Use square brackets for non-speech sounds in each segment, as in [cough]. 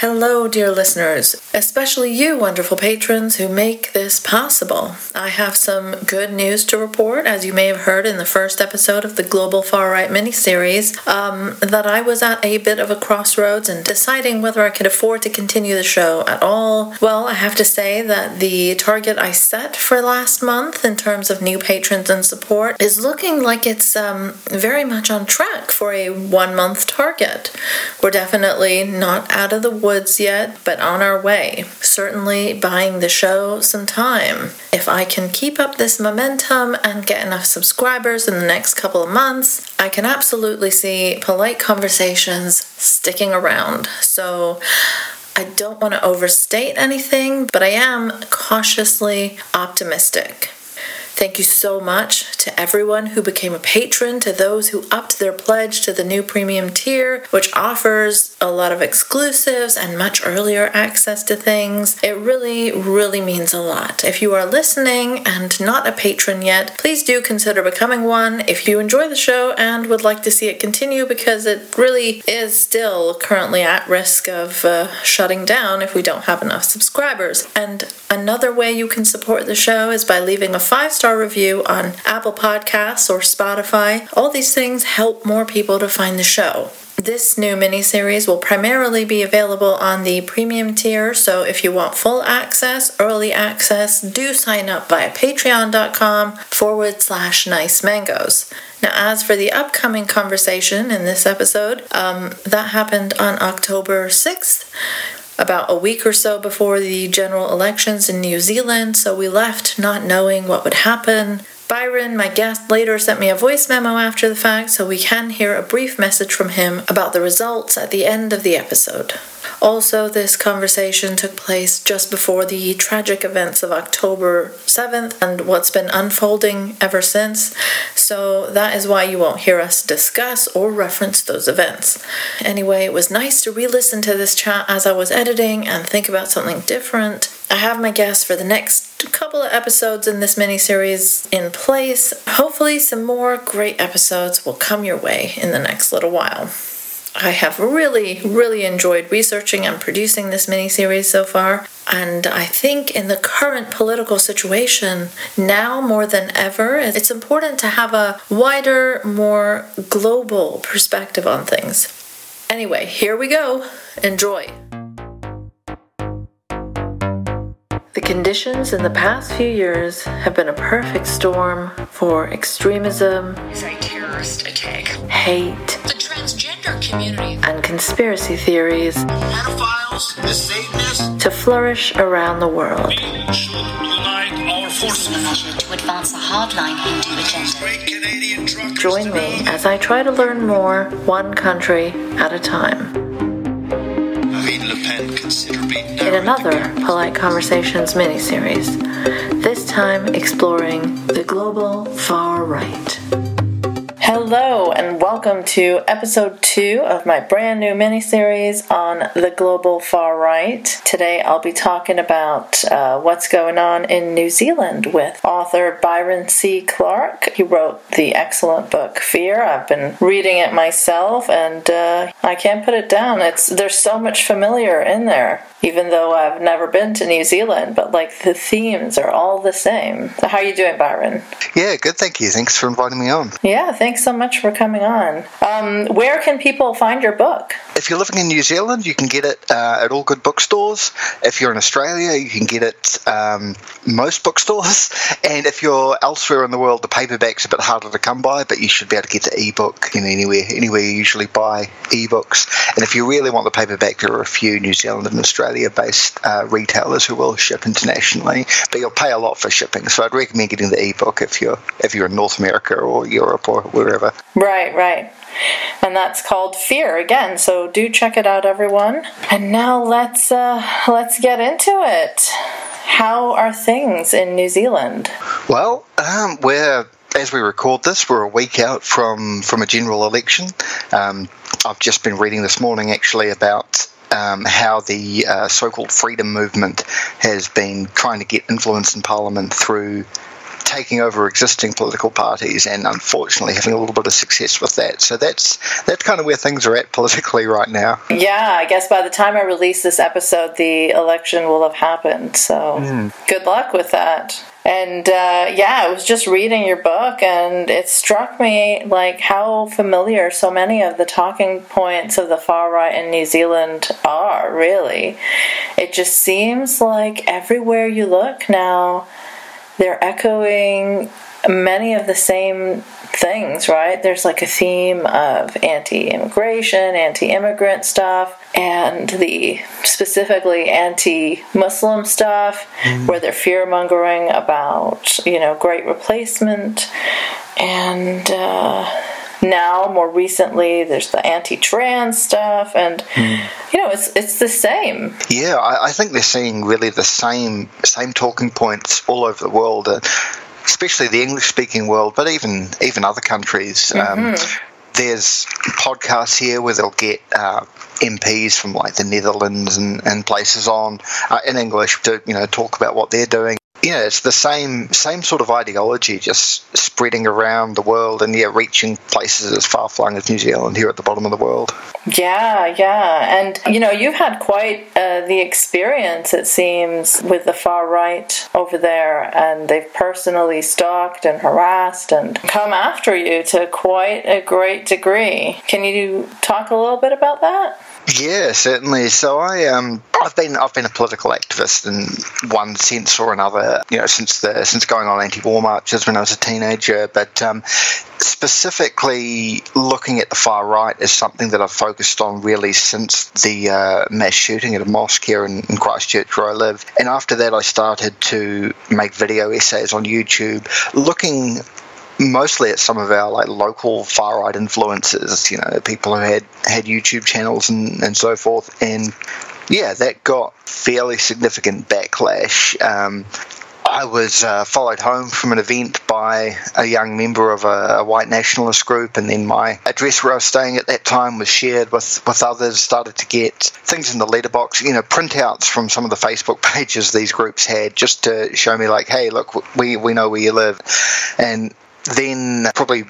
Hello, dear listeners, especially you, wonderful patrons who make this possible. I have some good news to report, as you may have heard in the first episode of the Global Far Right miniseries, um, that I was at a bit of a crossroads and deciding whether I could afford to continue the show at all. Well, I have to say that the target I set for last month in terms of new patrons and support is looking like it's um, very much on track for a one month target. We're definitely not out of the woods woods yet, but on our way. Certainly buying the show some time. If I can keep up this momentum and get enough subscribers in the next couple of months, I can absolutely see polite conversations sticking around. So I don't want to overstate anything, but I am cautiously optimistic. Thank you so much to everyone who became a patron, to those who upped their pledge to the new premium tier, which offers a lot of exclusives and much earlier access to things. It really, really means a lot. If you are listening and not a patron yet, please do consider becoming one if you enjoy the show and would like to see it continue because it really is still currently at risk of uh, shutting down if we don't have enough subscribers. And another way you can support the show is by leaving a five star star review on Apple Podcasts or Spotify. All these things help more people to find the show. This new mini series will primarily be available on the premium tier, so if you want full access, early access, do sign up via patreon.com forward slash nice mangoes. Now, as for the upcoming conversation in this episode, um, that happened on October 6th about a week or so before the general elections in New Zealand, so we left not knowing what would happen. Byron, my guest, later sent me a voice memo after the fact, so we can hear a brief message from him about the results at the end of the episode. Also, this conversation took place just before the tragic events of October 7th and what's been unfolding ever since, so that is why you won't hear us discuss or reference those events. Anyway, it was nice to re listen to this chat as I was editing and think about something different. I have my guests for the next couple of episodes in this mini series in place. Hopefully, some more great episodes will come your way in the next little while. I have really, really enjoyed researching and producing this miniseries so far. And I think in the current political situation, now more than ever, it's important to have a wider, more global perspective on things. Anyway, here we go. Enjoy. The conditions in the past few years have been a perfect storm for extremism, a terrorist attack, hate, transgender community, and conspiracy theories pedophiles, the Satanists, to flourish around the world. We should unite our forces. In a measure to advance a hardline Hindu agenda. Great Canadian truckers Join me as I try to learn more, one country at a time. Marine Le Pen considerably In another Polite Conversations miniseries, this time exploring the global far right. Hello, and welcome to episode two of my brand new miniseries on the global far right. Today I'll be talking about uh, what's going on in New Zealand with author Byron C. Clark. He wrote the excellent book Fear. I've been reading it myself, and uh, I can't put it down. It's there's so much familiar in there even though I've never been to New Zealand, but like the themes are all the same. So How are you doing, Byron? Yeah, good. Thank you. Thanks for inviting me on. Yeah, thanks so much for coming on. Um, where can people find your book? If you're living in New Zealand, you can get it uh, at all good bookstores. If you're in Australia, you can get it um, most bookstores. [laughs] And if you're elsewhere in the world, the paperback's a bit harder to come by, but you should be able to get the ebook know, anywhere anywhere you usually buy ebooks. And if you really want the paperback, there are a few New Zealand and Australia based uh, retailers who will ship internationally, but you'll pay a lot for shipping. So I'd recommend getting the ebook if you're if you're in North America or Europe or wherever. Right, right. And that's called Fear again. So do check it out, everyone. And now let's uh, let's get into it. How are things in New Zealand? Well, um, we're as we record this, we're a week out from from a general election. Um, I've just been reading this morning actually about um, how the uh, so-called freedom movement has been trying to get influence in Parliament through taking over existing political parties and unfortunately having a little bit of success with that. So that's that's kind of where things are at politically right now. Yeah, I guess by the time I release this episode, the election will have happened. So good luck with that. And uh, yeah, I was just reading your book, and it struck me like how familiar so many of the talking points of the far right in New Zealand are, really. It just seems like everywhere you look now, they're echoing many of the same things, right? There's like a theme of anti-immigration, anti-immigrant stuff, and the specifically anti-Muslim stuff, where they're fear mongering about you know great replacement, and uh, now more recently there's the anti-trans stuff, and you know it's it's the same. Yeah, I, I think they're seeing really the same same talking points all over the world. Uh, especially the English speaking world, but even even other countries. Um, there's podcasts here where they'll get uh, MPs from like the Netherlands and, and places on uh, in English to you know talk about what they're doing. Yeah, it's the same same sort of ideology just spreading around the world and yeah, reaching places as far flung as New Zealand here at the bottom of the world. Yeah, yeah. And, you know, you've had quite uh, the experience, it seems, with the far right over there, and they've personally stalked and harassed and come after you to quite a great degree. Can you talk a little bit about that? Yeah, certainly. So I um I've been I've been a political activist in one sense or another, you know, since the since going on anti-war marches when I was a teenager. But um, specifically looking at the far right is something that I've focused on really since the uh, mass shooting at a mosque here in, in Christchurch where I live. And after that, I started to make video essays on YouTube, looking mostly at some of our like local far right influences, you know, people who had had YouTube channels and, and so forth. And yeah, that got fairly significant backlash. Um, I was uh, followed home from an event by a young member of a, a, white nationalist group, and then my address where I was staying at that time was shared with, with others. Started to get things in the letterbox, you know, printouts from some of the Facebook [laughs] pages these groups had, just to show me like, hey, look, we we know where you live, and then probably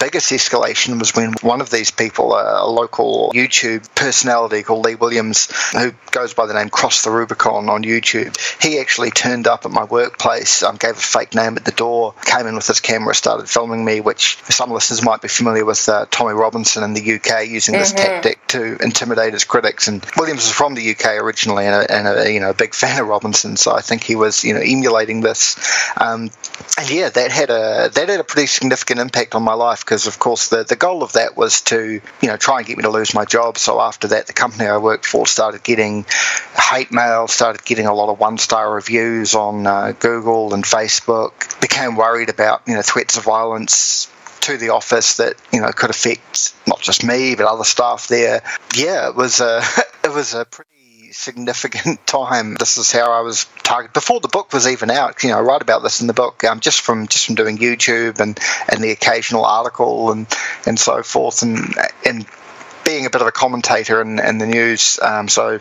biggest escalation was when one of these people, a, local YouTube personality called Lee Williams, who goes by the name Cross the Rubicon on YouTube, he actually turned up at my workplace, um, gave a fake name at the door, came in with his camera, started filming me, which some listeners might be familiar with uh, Tommy Robinson in the UK using this Mm-hmm. tactic to intimidate his critics. And Williams was from the UK originally and a, and a you know a big fan of Robinson, so I think he was you know emulating this. Um, and yeah, that had a that had a pretty significant impact on my life because, of course, the the goal of that was to you know try and get me to lose my job. So after that, the company I worked for started getting hate mail, started getting a lot of one star reviews on uh, Google and Facebook. Became worried about you know threats of violence to the office that you know could affect not just me but other staff there. Yeah, it was a [laughs] it was a pretty significant [laughs] time. This is how I was targeted before the book was even out. You know, I write about this in the book um, just from just from doing YouTube and and the occasional article and and so forth and and being a bit of a commentator in, in the news. Um, so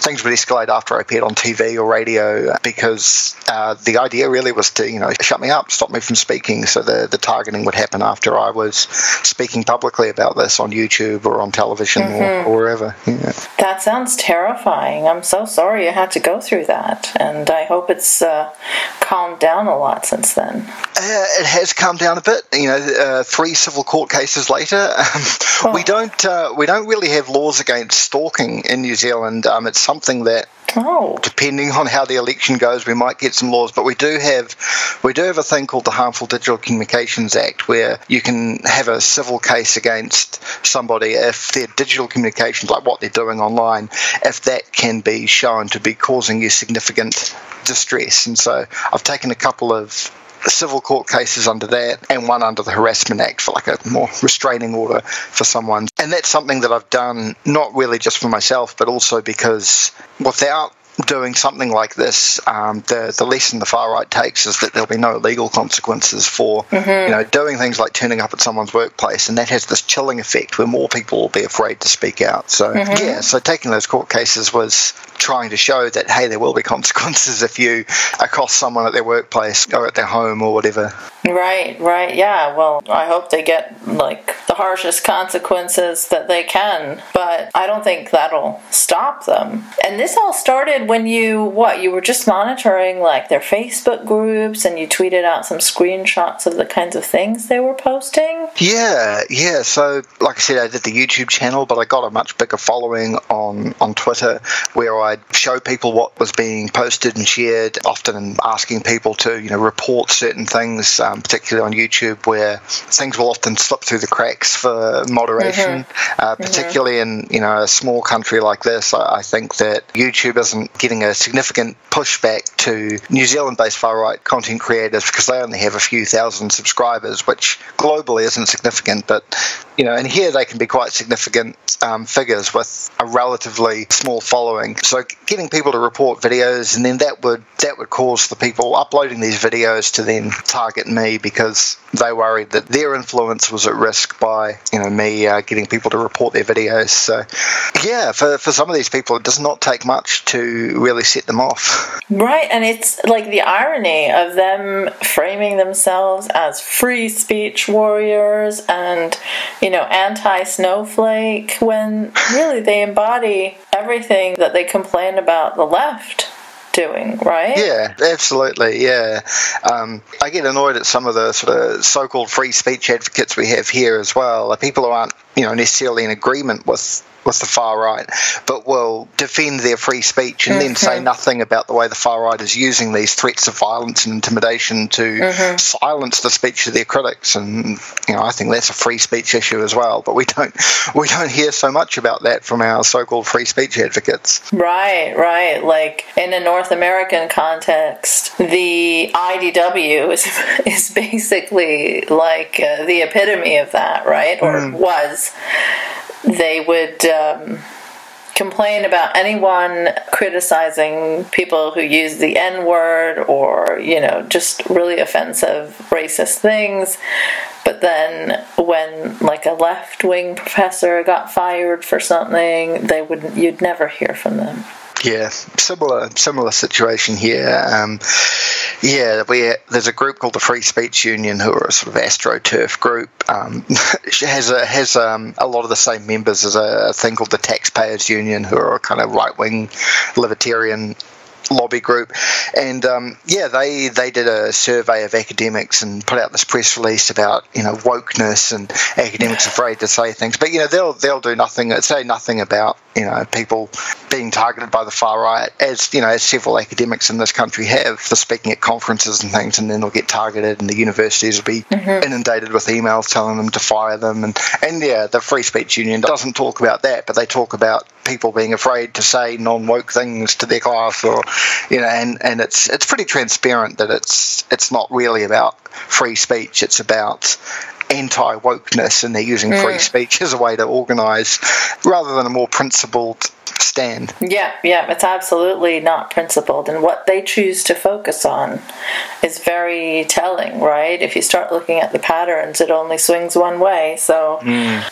things would escalate after I appeared on TV or radio because uh, the idea really was to, you know, shut me up, stop me from speaking. So the, the targeting would happen after I was speaking publicly about this on YouTube or on television or, or wherever. Yeah. That sounds terrifying. I'm so sorry you had to go through that, and I hope it's uh, calmed down a lot since then. Uh, it has calmed down a bit. You know, uh, three civil court cases later, [laughs] um, we don't uh, we don't really have laws against stalking in New Zealand. Um, it's something that Oh, depending on how the election goes, we might get some laws. But we do have we do have a thing called the Harmful Digital Communications Act, where you can have a civil case against somebody if their digital communications, like what they're doing online, if that can be shown to be causing you significant distress. And so I've taken a couple of civil court cases under that and one under the harassment act for like a more restraining order for someone. And that's something that i've done not really just for myself but also because without doing something like this, um, the the lesson the far right takes is that there'll be no legal consequences for you know doing things like turning up at someone's workplace, and that has this chilling effect where more people will be afraid to speak out. So yeah, so taking those court cases was trying to show that hey, there will be [laughs] consequences if you accost someone at their workplace or at their home or whatever. Right, right, yeah. Well, I hope they get like the harshest consequences that they can, but I don't think that'll stop them. And this all started when you what? You were just monitoring like their Facebook groups and you tweeted out some screenshots of the kinds of things they were posting. Yeah, yeah. So, like I said, I did the YouTube channel, but I got a much bigger following on on Twitter, where I'd show people what was being posted and shared, often asking people to you know report certain things, um, particularly on YouTube, where things will often slip through the cracks for moderation. Uh, particularly in you know a small country like this, I, I think that YouTube isn't getting a significant pushback to New Zealand-based far-right content creators because they only have a few thousand subscribers, which globally isn't significant, but you know, and here they can be quite significant um, figures with a relatively small following. So getting people to report videos, and then that would that would cause the people uploading these videos to then target me because they worried that their influence was at risk by you know me uh, getting people to report their videos. So yeah, for for some of these people, it does not take much to really set them off. Right, and it's like the irony of them framing themselves as free speech warriors and, you know, anti snowflake when really they embody everything that they complain about the left doing, right? Yeah, absolutely. Yeah, um, I get annoyed at some of the sort of so-called free speech advocates we have here as well. Like people who aren't, you know, necessarily in agreement with with the far right, but will defend their free speech and then say nothing about the way the far right is using these threats of violence and intimidation to silence the speech of their critics. And you know, I think that's a free speech issue as well. But we don't [laughs] we don't hear so much about that from our so-called free speech advocates. Right, right. Like in a North American context, the IDW is [laughs] is basically like uh, the epitome of that, right? Or was. They would um, complain about anyone criticizing people who use the N word or, you know, just really offensive racist things. But then when like a left wing professor got fired for something, they wouldn't you'd never hear from them. Yeah, similar similar situation here. Um, yeah, we there's a group called the Free Speech Union who are a sort of astroturf group. Um, [laughs] has a has um, a lot of the same members as a, a thing called the Taxpayers Union, who are a kind of right wing libertarian lobby group, and um, yeah, they they did a survey of academics and put out this press release about you know wokeness and academics afraid to say things, but you know they'll they'll do nothing, say nothing about you know people being targeted by the far right, as you know as several academics in this country have for speaking at conferences and things, and then they'll get targeted, and the universities will be mm-hmm. inundated with emails telling them to fire them, and and yeah, the Free Speech Union doesn't talk about that, but they talk about people being afraid to say non woke things to their class or you know and, and it's it's pretty transparent that it's it's not really about free speech. It's about anti wokeness and they're using free speech as a way to organize rather than a more principled stand Yeah, yeah, it's absolutely not principled. And what they choose to focus on is very telling, right? If you start looking at the patterns, it only swings one way. So,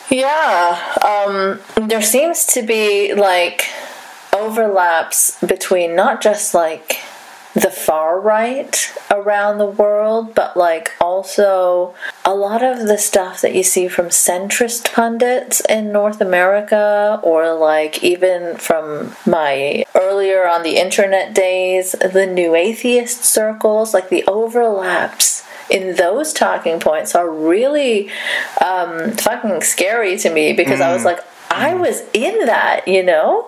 yeah, um, there seems to be like overlaps between not just like the far right around the world, but like also a lot of the stuff that you see from centrist pundits in North America, or like even from my earlier on the internet days, the new atheist circles, like the overlaps in those talking points are really um, fucking scary to me because I was like, I was in that, you know?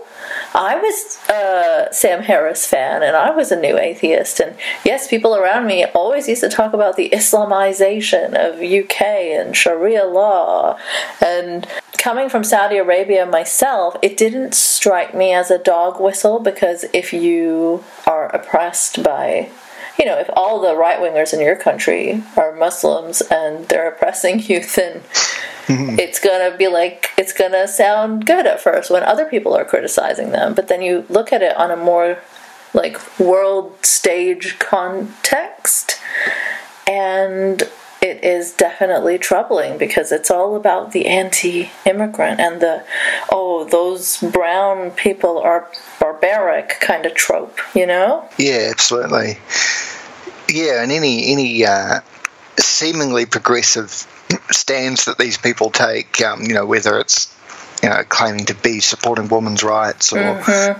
I was a Sam Harris fan and I was a new atheist. And yes, people around me always used to talk about the Islamization of UK and Sharia law. And coming from Saudi Arabia myself, it didn't strike me as a dog whistle because if you are oppressed by you know, if all the right wingers in your country are Muslims and they're oppressing you, then mm-hmm. it's gonna be like it's gonna sound good at first when other people are criticizing them. But then you look at it on a more like world stage context. And it is definitely troubling because it's all about the anti-immigrant and the oh those brown people are barbaric kind of trope you know Yeah, absolutely. Yeah, and any any uh, seemingly progressive stands that these people take, um, you know, whether it's you know claiming to be supporting women's rights or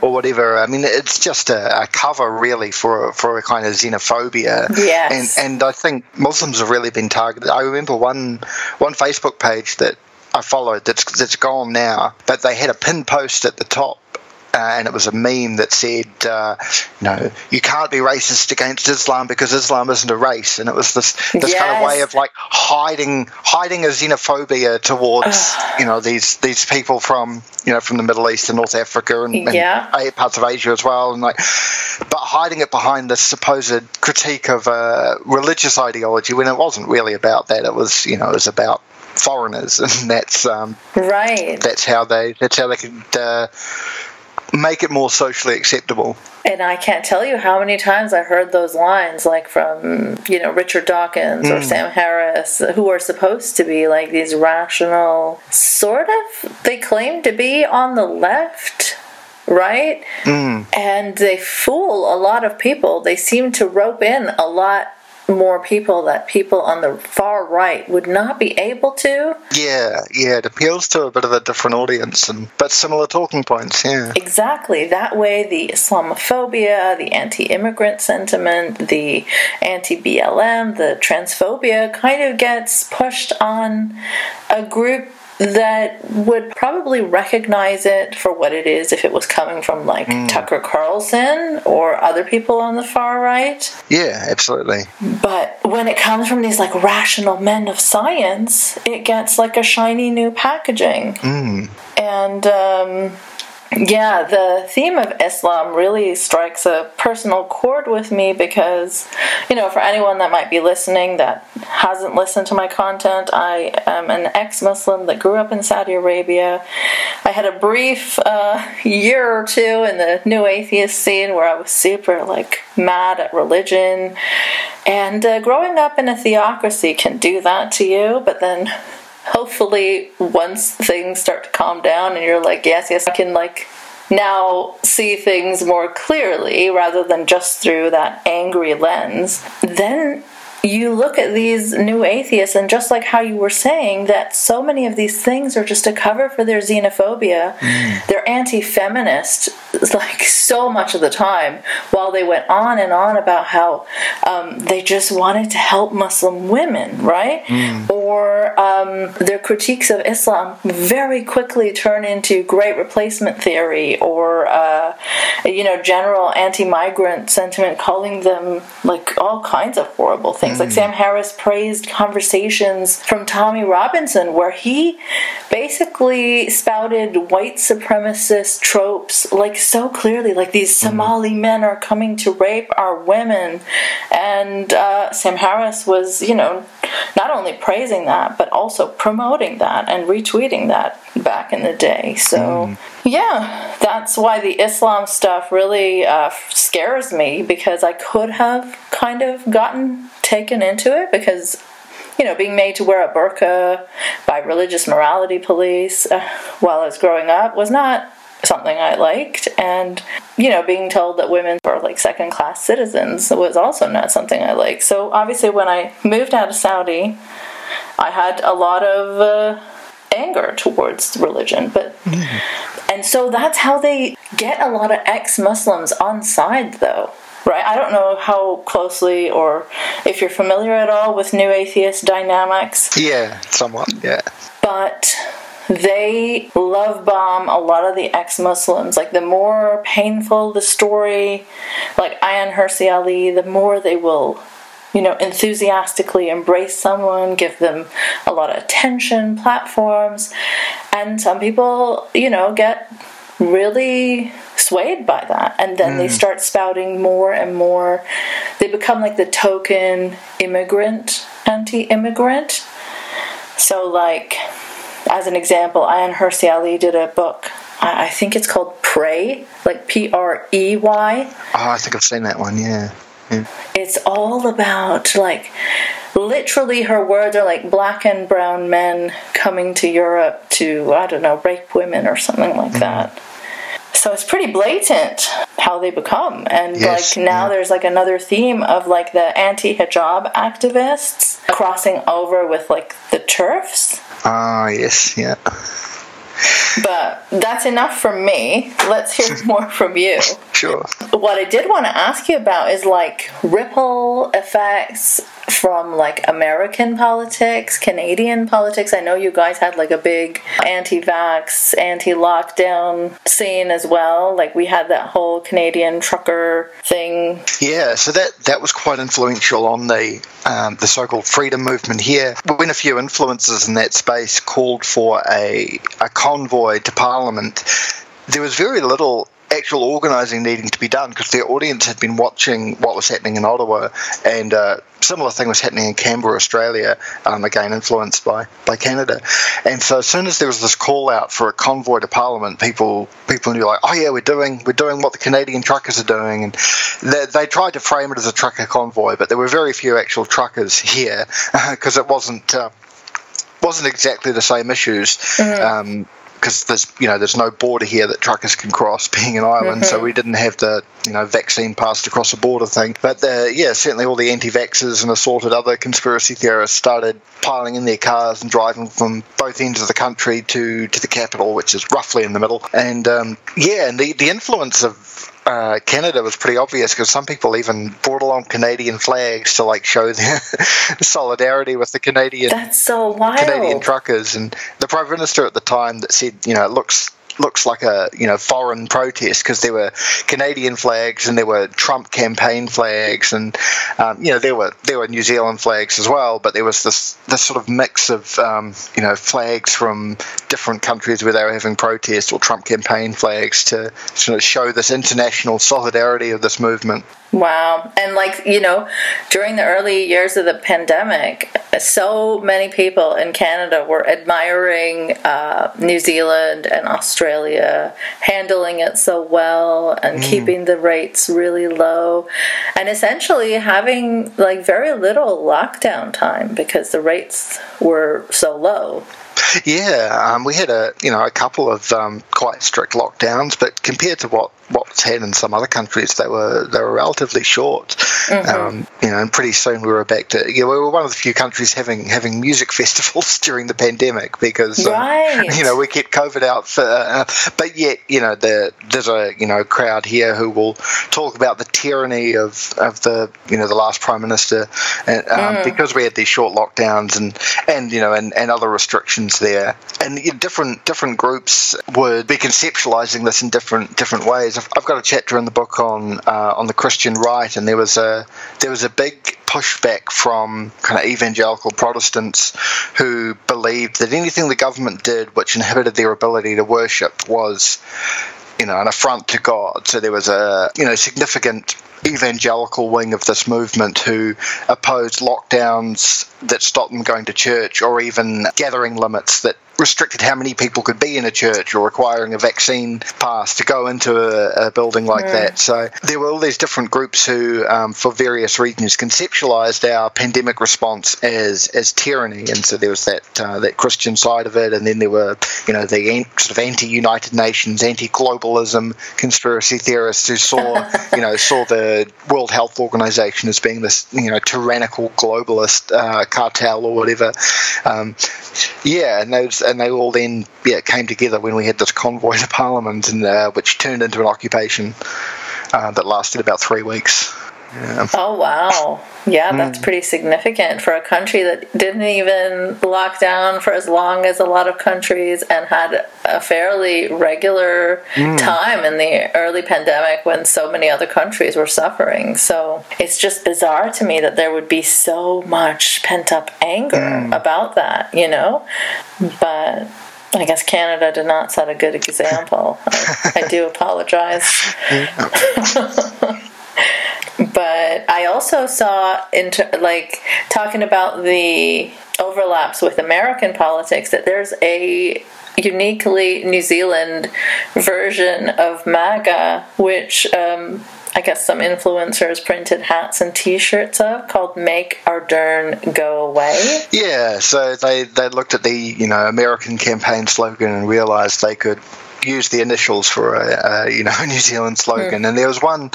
or whatever. I mean, it's just a, a cover really for for a kind of xenophobia. Yes. And and I think Muslims have really been targeted. I remember one one Facebook page that I followed that's that's gone now, but they had a pin post at the top. Uh, and it was a meme that said, uh, you know, you can't be racist against Islam because Islam isn't a race, and it was this this kind of way of like hiding hiding a xenophobia towards you know these these people from you know from the Middle East and North Africa and, and Yeah. parts of Asia as well, and like, but hiding it behind this supposed critique of uh, religious ideology when it wasn't really about that. It was you know it was about foreigners, [laughs] and that's um, right. that's how they that's how they could uh, make it more socially acceptable. and i can't tell you how many times i heard those lines like from you know richard dawkins or hmm. sam harris who are supposed to be like these rational sort of they claim to be on the left right? Hmm. And they fool a lot of people. They seem to rope in a lot more people that people on the far right would not be able to Yeah, yeah, it appeals to a bit of a different audience, and but similar talking points. Yeah, Exactly. That way, the Islamophobia, the anti immigrant sentiment, the anti BLM, the transphobia kind of gets pushed on a group that would probably recognize it for what it is if it was coming from like Tucker Carlson or other people on the far right. yeah, absolutely. But when it comes from these like rational men of science, it gets like a shiny new packaging. And um, yeah, the theme of Islam really strikes a personal chord with me because, you know, for anyone that might be listening that hasn't listened to my content, I am an ex Muslim that grew up in Saudi Arabia. I had a brief uh, year or two in the new atheist scene where I was super, like, mad at religion. And uh, growing up in a theocracy can do that to you, but then hopefully once things start to calm down and you're like yes yes i can like now see things more clearly rather than just through that angry lens then you look at these new atheists and just like how you were saying that so many of these things are just a cover for their xenophobia. They're anti-feminist [laughs] like so much of the time while they went on and on about how um, they just wanted to help muslim women right? Or um, their critiques of islam very quickly turn into great replacement theory or uh, you know general anti-migrant sentiment calling them like all kinds of horrible things like sam harris praised conversations from tommy robinson where he basically spouted white supremacist tropes like so clearly like these somali men are coming to rape our women. And uh, sam harris was you know not only praising that but also promoting that and retweeting that back in the day. So yeah that's why the islam stuff really uh, scares me because i could have kind of gotten taken into it because you know, being made to wear a burqa by religious morality police uh, while I was growing up was not something I liked. And, you know, being told that women were like second class citizens was also not something I liked. So obviously, when I moved out of Saudi, I had a lot of uh, anger towards religion. But, and so that's how they get a lot of ex Muslims on side, though right? I don't know how closely or if you're familiar at all with new atheist dynamics, Yeah, somewhat. Yeah, but they love bomb a lot of the ex Muslims. Like, the more painful the story, like Ayaan Hirsi Ali, the more they will. You know, enthusiastically embrace someone, give them a lot of attention, platforms, and some people, you know, get really swayed by that and then they hmm. start spouting more and more they become like the token immigrant anti-immigrant so like as an example Ayaan Hirsi Ali did a book I think it's called Pray, like P R E Y. Oh, I think I've seen that one. Yeah. yeah. It's all about like literally her words are like black and brown men coming to Europe to I don't know rape women or something like hmm. that. So it's pretty blatant how they become, and Yes, like now yeah. there's like another theme of like the anti-hijab activists crossing over with like the turfs. Ah, yes, yeah. But that's enough from me. Let's hear [laughs] more from you. Sure. What I did want to ask you about is like ripple effects from like American politics, Canadian politics. I know you guys had like a big anti vax, anti lockdown scene as well. Like we had that whole Canadian trucker thing. Yeah, so that that was quite influential on the um, the so-called freedom movement here. When a few influencers in that space called for a a convoy to Parliament, there was very little actual organising needing to be done because their audience had been watching what was happening in Ottawa, and uh, similar thing was happening in Canberra, Australia, um, again influenced by, by Canada. And so as soon as there was this call out for a convoy to Parliament, people people knew like, oh yeah, we're doing we're doing what the Canadian truckers are doing, and they, they tried to frame it as a trucker convoy, but there were very few actual truckers here [laughs] because it wasn't. Uh, wasn't exactly the same issues because there's you know there's no border here that truckers can cross [laughs] being an island so we didn't have the you know vaccine passed across a border thing. But the, yeah certainly all the anti-vaxxers and assorted other conspiracy theorists started piling in their cars and driving from both ends of the country to to the capital which is roughly in the middle. And um, yeah and the, the influence of uh, Canada was pretty obvious because some people even brought along Canadian flags to like show their [laughs] solidarity with the Canadian That's so wild. Canadian truckers, and the prime minister at the time that said, you know, it looks looks like a you know foreign protest because there were Canadian flags and there were Trump campaign flags and um, you know there were there were New Zealand flags as well, but there was this this sort of mix of um, you know flags from different countries where they were having protests or Trump campaign flags to sort of show this international solidarity of this movement. Wow. And like, you know, during the early years of the pandemic, so many people in Canada were admiring uh, New Zealand and Australia handling it so well and keeping the rates really low and essentially having like very little lockdown time because the rates were so low. Yeah, um, we had a you know a couple of um, quite strict lockdowns, but compared to what what's had in some other countries, they were they were relatively short. Um, you know, and pretty soon we were back to. Yeah, we were one of the few countries having having music [laughs] festivals during the pandemic because um, Right. you know we kept COVID out for. Uh, but yet, you know, the, there's a you know crowd here who will talk about the tyranny of of the you know the last prime minister, and, um, because we had these short lockdowns and and you know and, and other restrictions there, and you know, different different groups would be conceptualizing this in different different ways. I've, I've got a chapter in the book on uh, on the Christian right, and there was a there was a big pushback from kind of evangelical Protestants who believed that anything the government did which inhibited their ability to worship was you know, an affront to God. So there was a, you know, significant evangelical wing of this movement who opposed lockdowns that stopped them going to church or even gathering limits that restricted how many people could be in a church or requiring a vaccine pass to go into a, a building like that. So there were all these different groups who, um, for various reasons, conceptualized our pandemic response as as tyranny. And so there was that uh, that Christian side of it, and then there were, you know, the sort of anti-United Nations, anti-globalism conspiracy theorists who saw, [laughs] you know, saw the World Health Organization as being this, you know, tyrannical globalist uh, cartel or whatever. Um, yeah, and those and they all then yeah came together when we had this convoy to Parliament, and uh, which turned into an occupation uh, that lasted about three weeks. Yeah. Oh wow. Yeah, hmm. that's pretty significant for a country that didn't even lock down for as long as a lot of countries and had a fairly regular hmm. time in the early pandemic when so many other countries were suffering. So it's just bizarre to me that there would be so much pent up anger hmm. about that, you know? But I guess Canada did not set a good example. I, I do [laughs] apologize. [laughs] but I also saw into like talking about the overlaps with American politics that there's a uniquely New Zealand version of MAGA, which um, I guess some influencers printed hats and T-shirts of, called "Make Ardern Go Away." Yeah, so they they looked at the you know American campaign slogan and realised they could use the initials for a, a you know [laughs] New Zealand slogan, mm. and there was one.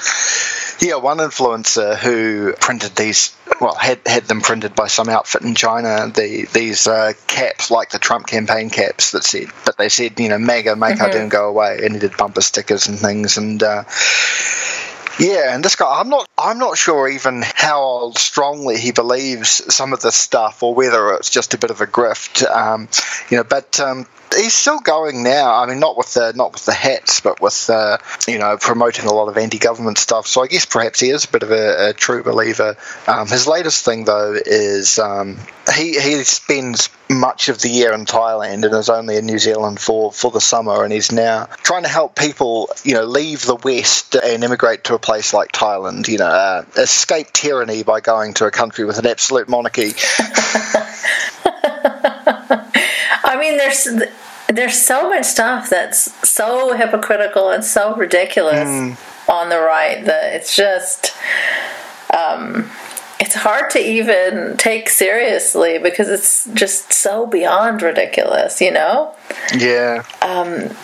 Yeah, one influencer who printed these, well, had had them printed by some outfit in China. The these uh, caps, like the Trump campaign caps, that said, but they said, you know, MAGA, make mm-hmm. didn't go away, and he did bumper stickers and things, and. Uh, yeah, and this guy, I'm not, I'm not sure even how strongly he believes some of this stuff, or whether it's just a bit of a grift. Um, you know, but um, he's still going now. I mean, not with the not with the hats, but with uh, you know promoting a lot of anti-government stuff. So I guess perhaps he is a bit of a, a true believer. Um, his latest thing though is um, he he spends much of the year in Thailand and is only in New Zealand for, for the summer and he's now trying to help people you know leave the West and immigrate to a place like Thailand. You know, uh, escape tyranny by going to a country with an absolute monarchy. [laughs] Mean, there's there's so much stuff that's so hypocritical and so ridiculous mm. on the right that it's just um, it's hard to even take seriously because it's just so beyond ridiculous, you know? Yeah. Um,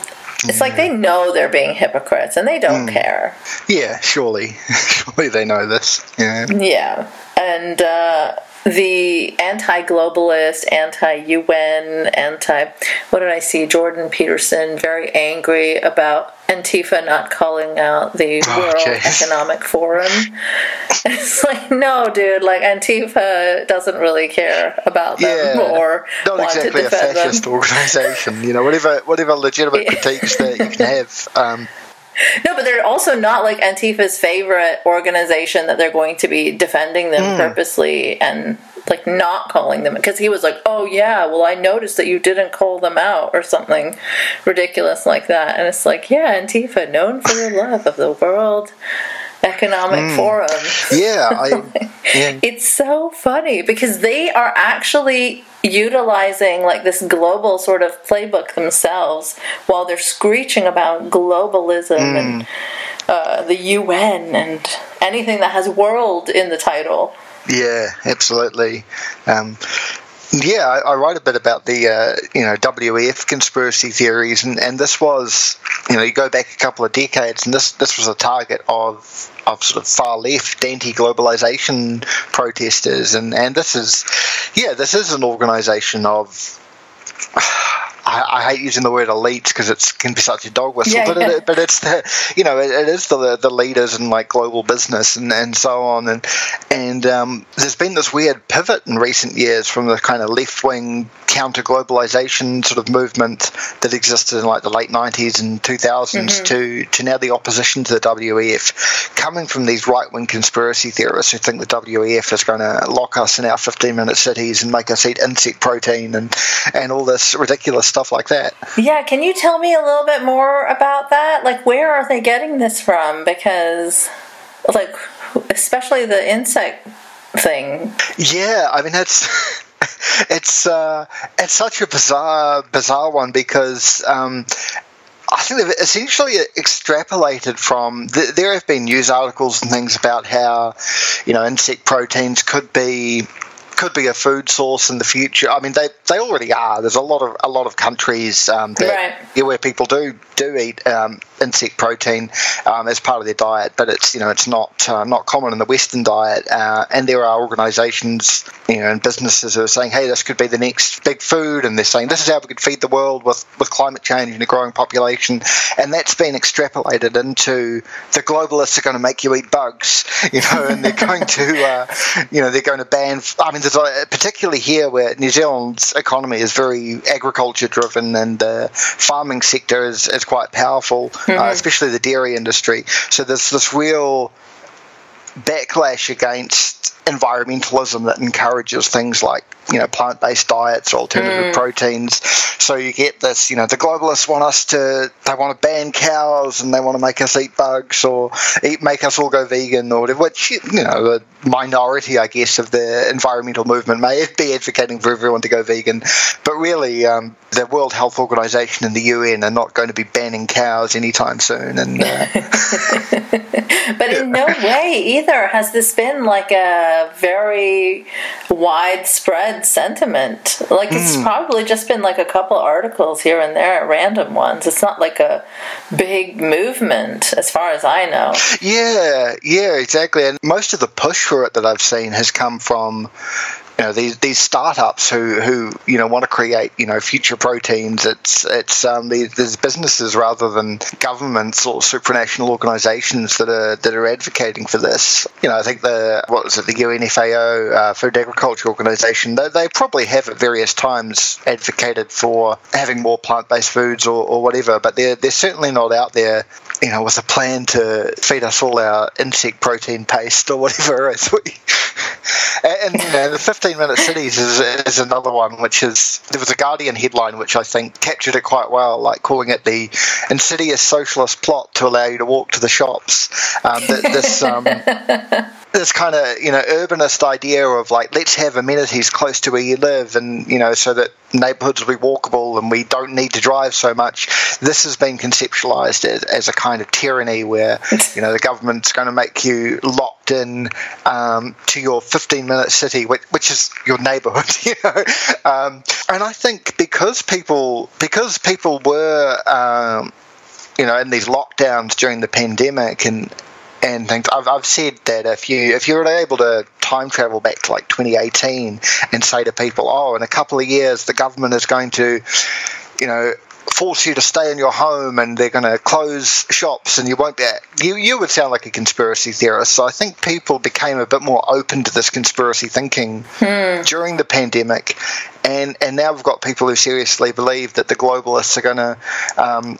it's like they know they're being hypocrites and they don't mm. care. Yeah, surely. [laughs] surely they know this. Yeah. Yeah. And uh, the anti-globalist, anti-UN, anti what did I see? Jordan Peterson very angry about Antifa not calling out the [laughs] oh, World geez. Economic Forum. [laughs] it's like no, dude. Like Antifa doesn't really care about them yeah, or not exactly a fascist them. organization. You know, whatever whatever legitimate [laughs] critiques that you can have. Um, no, but they're also not like Antifa's favorite organization that they're going to be defending them mm. purposely and like not calling them because he was like, "Oh yeah, well I noticed that you didn't call them out or something ridiculous like that." And it's like, "Yeah, Antifa known for their love of the World Economic mm. Forum." Yeah, I, [laughs] yeah, it's so funny because they are actually utilizing like this global sort of playbook themselves while they're screeching about globalism mm. and uh, the UN and anything that has world in the title. Yeah, absolutely. Um, yeah, I, I, write a bit about the uh, you know WEF conspiracy theories, and, and this was you know you go back a couple of decades, and this this was a target of of sort of far left anti globalization protesters, and and this is yeah this is an organisation of I, I, hate using the word elite because it can be such a dog whistle, yeah, but, yeah. It, but it's the you know it, it is the the leaders in like global business and, and so on and and um, there's been this weird pivot in recent years from the kind of left wing counter globalization sort of movement that existed in like the late 90s and 2000s mm-hmm. to to now the opposition to the WEF coming from these right wing conspiracy theorists who think the WEF is going to lock us in our 15 minute cities and make us eat insect protein and and all this ridiculous stuff like that. Yeah, can you tell me a little bit more about that? Like, where are they getting this from? Because, like, especially the insect thing. Yeah, I mean, it's. [laughs] it's uh, it's such a bizarre bizarre one because um, I think they've essentially extrapolated from. There have been news articles and things about how, you know, insect proteins could be could be a food source in the future. I mean, they, they already are. There's a lot of a lot of countries um, that, right. yeah, where people do do eat um, insect protein um, as part of their diet, but it's you know it's not uh, not common in the Western diet. Uh, and there are organisations you know and businesses who are saying, hey, this could be the next big food, and they're saying this is how we could feed the world with with climate change and a growing population, and that's been extrapolated into the globalists are going to make you eat bugs, [laughs] you know, and they're going to uh, you know they're going to ban. I mean, particularly here where New Zealand's economy is very agriculture driven and the farming sector is, is quite powerful, uh, mm-hmm. uh, especially the dairy industry. So there's this real backlash against environmentalism that encourages things like you know plant-based diets or alternative proteins. So you get this you know the globalists want us to they want to ban cows and they want to make us eat bugs or eat make us all go vegan or whatever which you know the minority i guess of the environmental movement may be advocating for everyone to go vegan. But really um, the world health organization and the un are not going to be banning cows anytime soon and uh, [laughs] But in no [laughs] way either has this been like a very widespread sentiment. Like it's hmm. probably just been like a couple articles here and there, random ones. It's not like a big movement, as far as I know. Yeah, yeah, exactly. And most of the push for it that I've seen has come from you know these these startups who who you know want to create you know future proteins. It's it's um these, there's businesses rather than governments or supranational organisations that are that are advocating for this. You know, I think the what was it the UNFAO uh, Food Agriculture Organization they, they probably have at various times advocated for having more plant based foods or, or whatever, but they're they're certainly not out there you know, with a plan to feed us all our insect protein paste or whatever. [laughs] As we, and you know, the 15 minute cities is, is another one, which is there was a Guardian headline which I think captured it quite well, like calling it the insidious socialist plot to allow you to walk to the shops. Um, th- this. Um, [laughs] this kind of you know urbanist idea of like let's have amenities close to where you live and you know so that neighborhoods will be walkable and we don't need to drive so much. This has been conceptualized as, as a kind of tyranny where [laughs] you know the government's going to make you locked in um, to your 15 minute city which, which is your neighborhood [laughs] you know? Um, and i think because people because people were um, you know in these lockdowns during the pandemic and and things. I've, I've said that if you if you're able to time travel back to like 2018 and say to people, oh, in a couple of years the government is going to, you know, force you to stay in your home and they're going to close shops and you won't be you you would sound like a conspiracy theorist. So i think people became a bit more open to this conspiracy thinking during the pandemic. And and now we've got people who seriously believe that the globalists are going to um,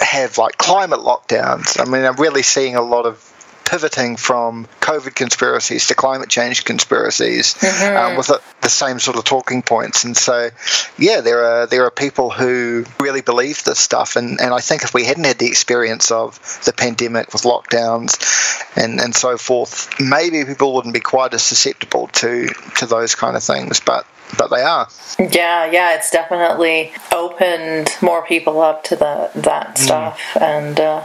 have like climate lockdowns. I mean, I'm really seeing a lot of pivoting from COVID conspiracies to climate change conspiracies um, with the, the same sort of talking points. And so, yeah, there are there are people who really believe this stuff. And, and I think if we hadn't had the experience of the pandemic with lockdowns and, and so forth, maybe people wouldn't be quite as susceptible to to those kind of things. But but they are. Yeah, yeah, it's definitely opened more people up to the that stuff, and uh,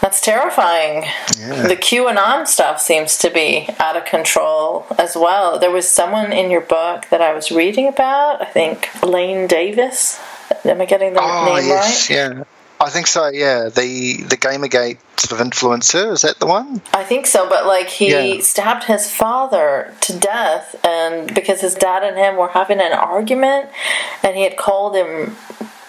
that's terrifying. The QAnon stuff seems to be out of control as well. There was someone in your book that I was reading about. I think Lane Davis. Am I getting the Oh name yes, right? yeah. I think so. Yeah, the the GamerGate sort of influencer is that the one? I think so, but like he Yeah. stabbed his father to death, and because his dad and him were having an argument, and he had called him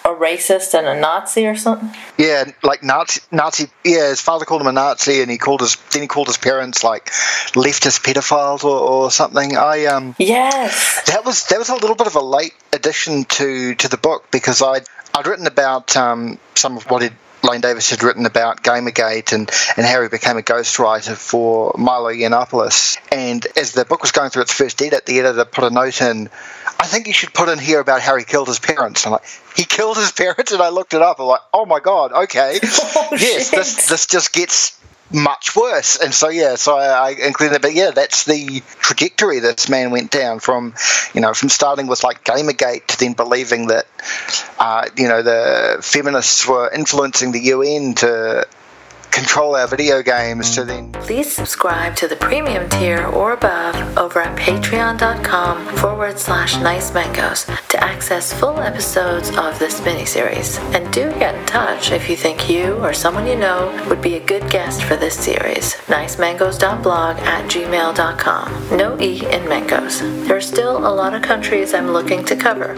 a racist and a Nazi or something. Yeah, like Nazi, Nazi. Yeah, his father called him a Nazi, and he called his then he called his parents like leftist pedophiles or, or something. I um Yes. that was that was a little bit of a late addition to to the book because I'd I'd written about um, some of what he'd, Lane Davis had written about Gamergate and, and how he became a ghostwriter for Milo Yiannopoulos. And as the book was going through its first edit, the editor put a note in. I think you should put in here about how he killed his parents. I'm like, he killed his [laughs] parents, and I looked it up. I'm like, oh my god, okay, [laughs] Oh, yes, shit. this this just gets much worse. And so yeah, so I, I included. But yeah, that's the trajectory this man went down from, you know, from starting with like Gamergate to then believing that, uh, you know, the feminists were influencing the UN to control our video games to then Please subscribe to the premium tier or above over at patreon.com forward slash nice mangos to access full episodes of this miniseries. And do get in touch if you think you or someone you know would be a good guest for this series. Nicemangos.blog at gmail.com. No E in mangoes. There are still a lot of countries I'm looking to cover.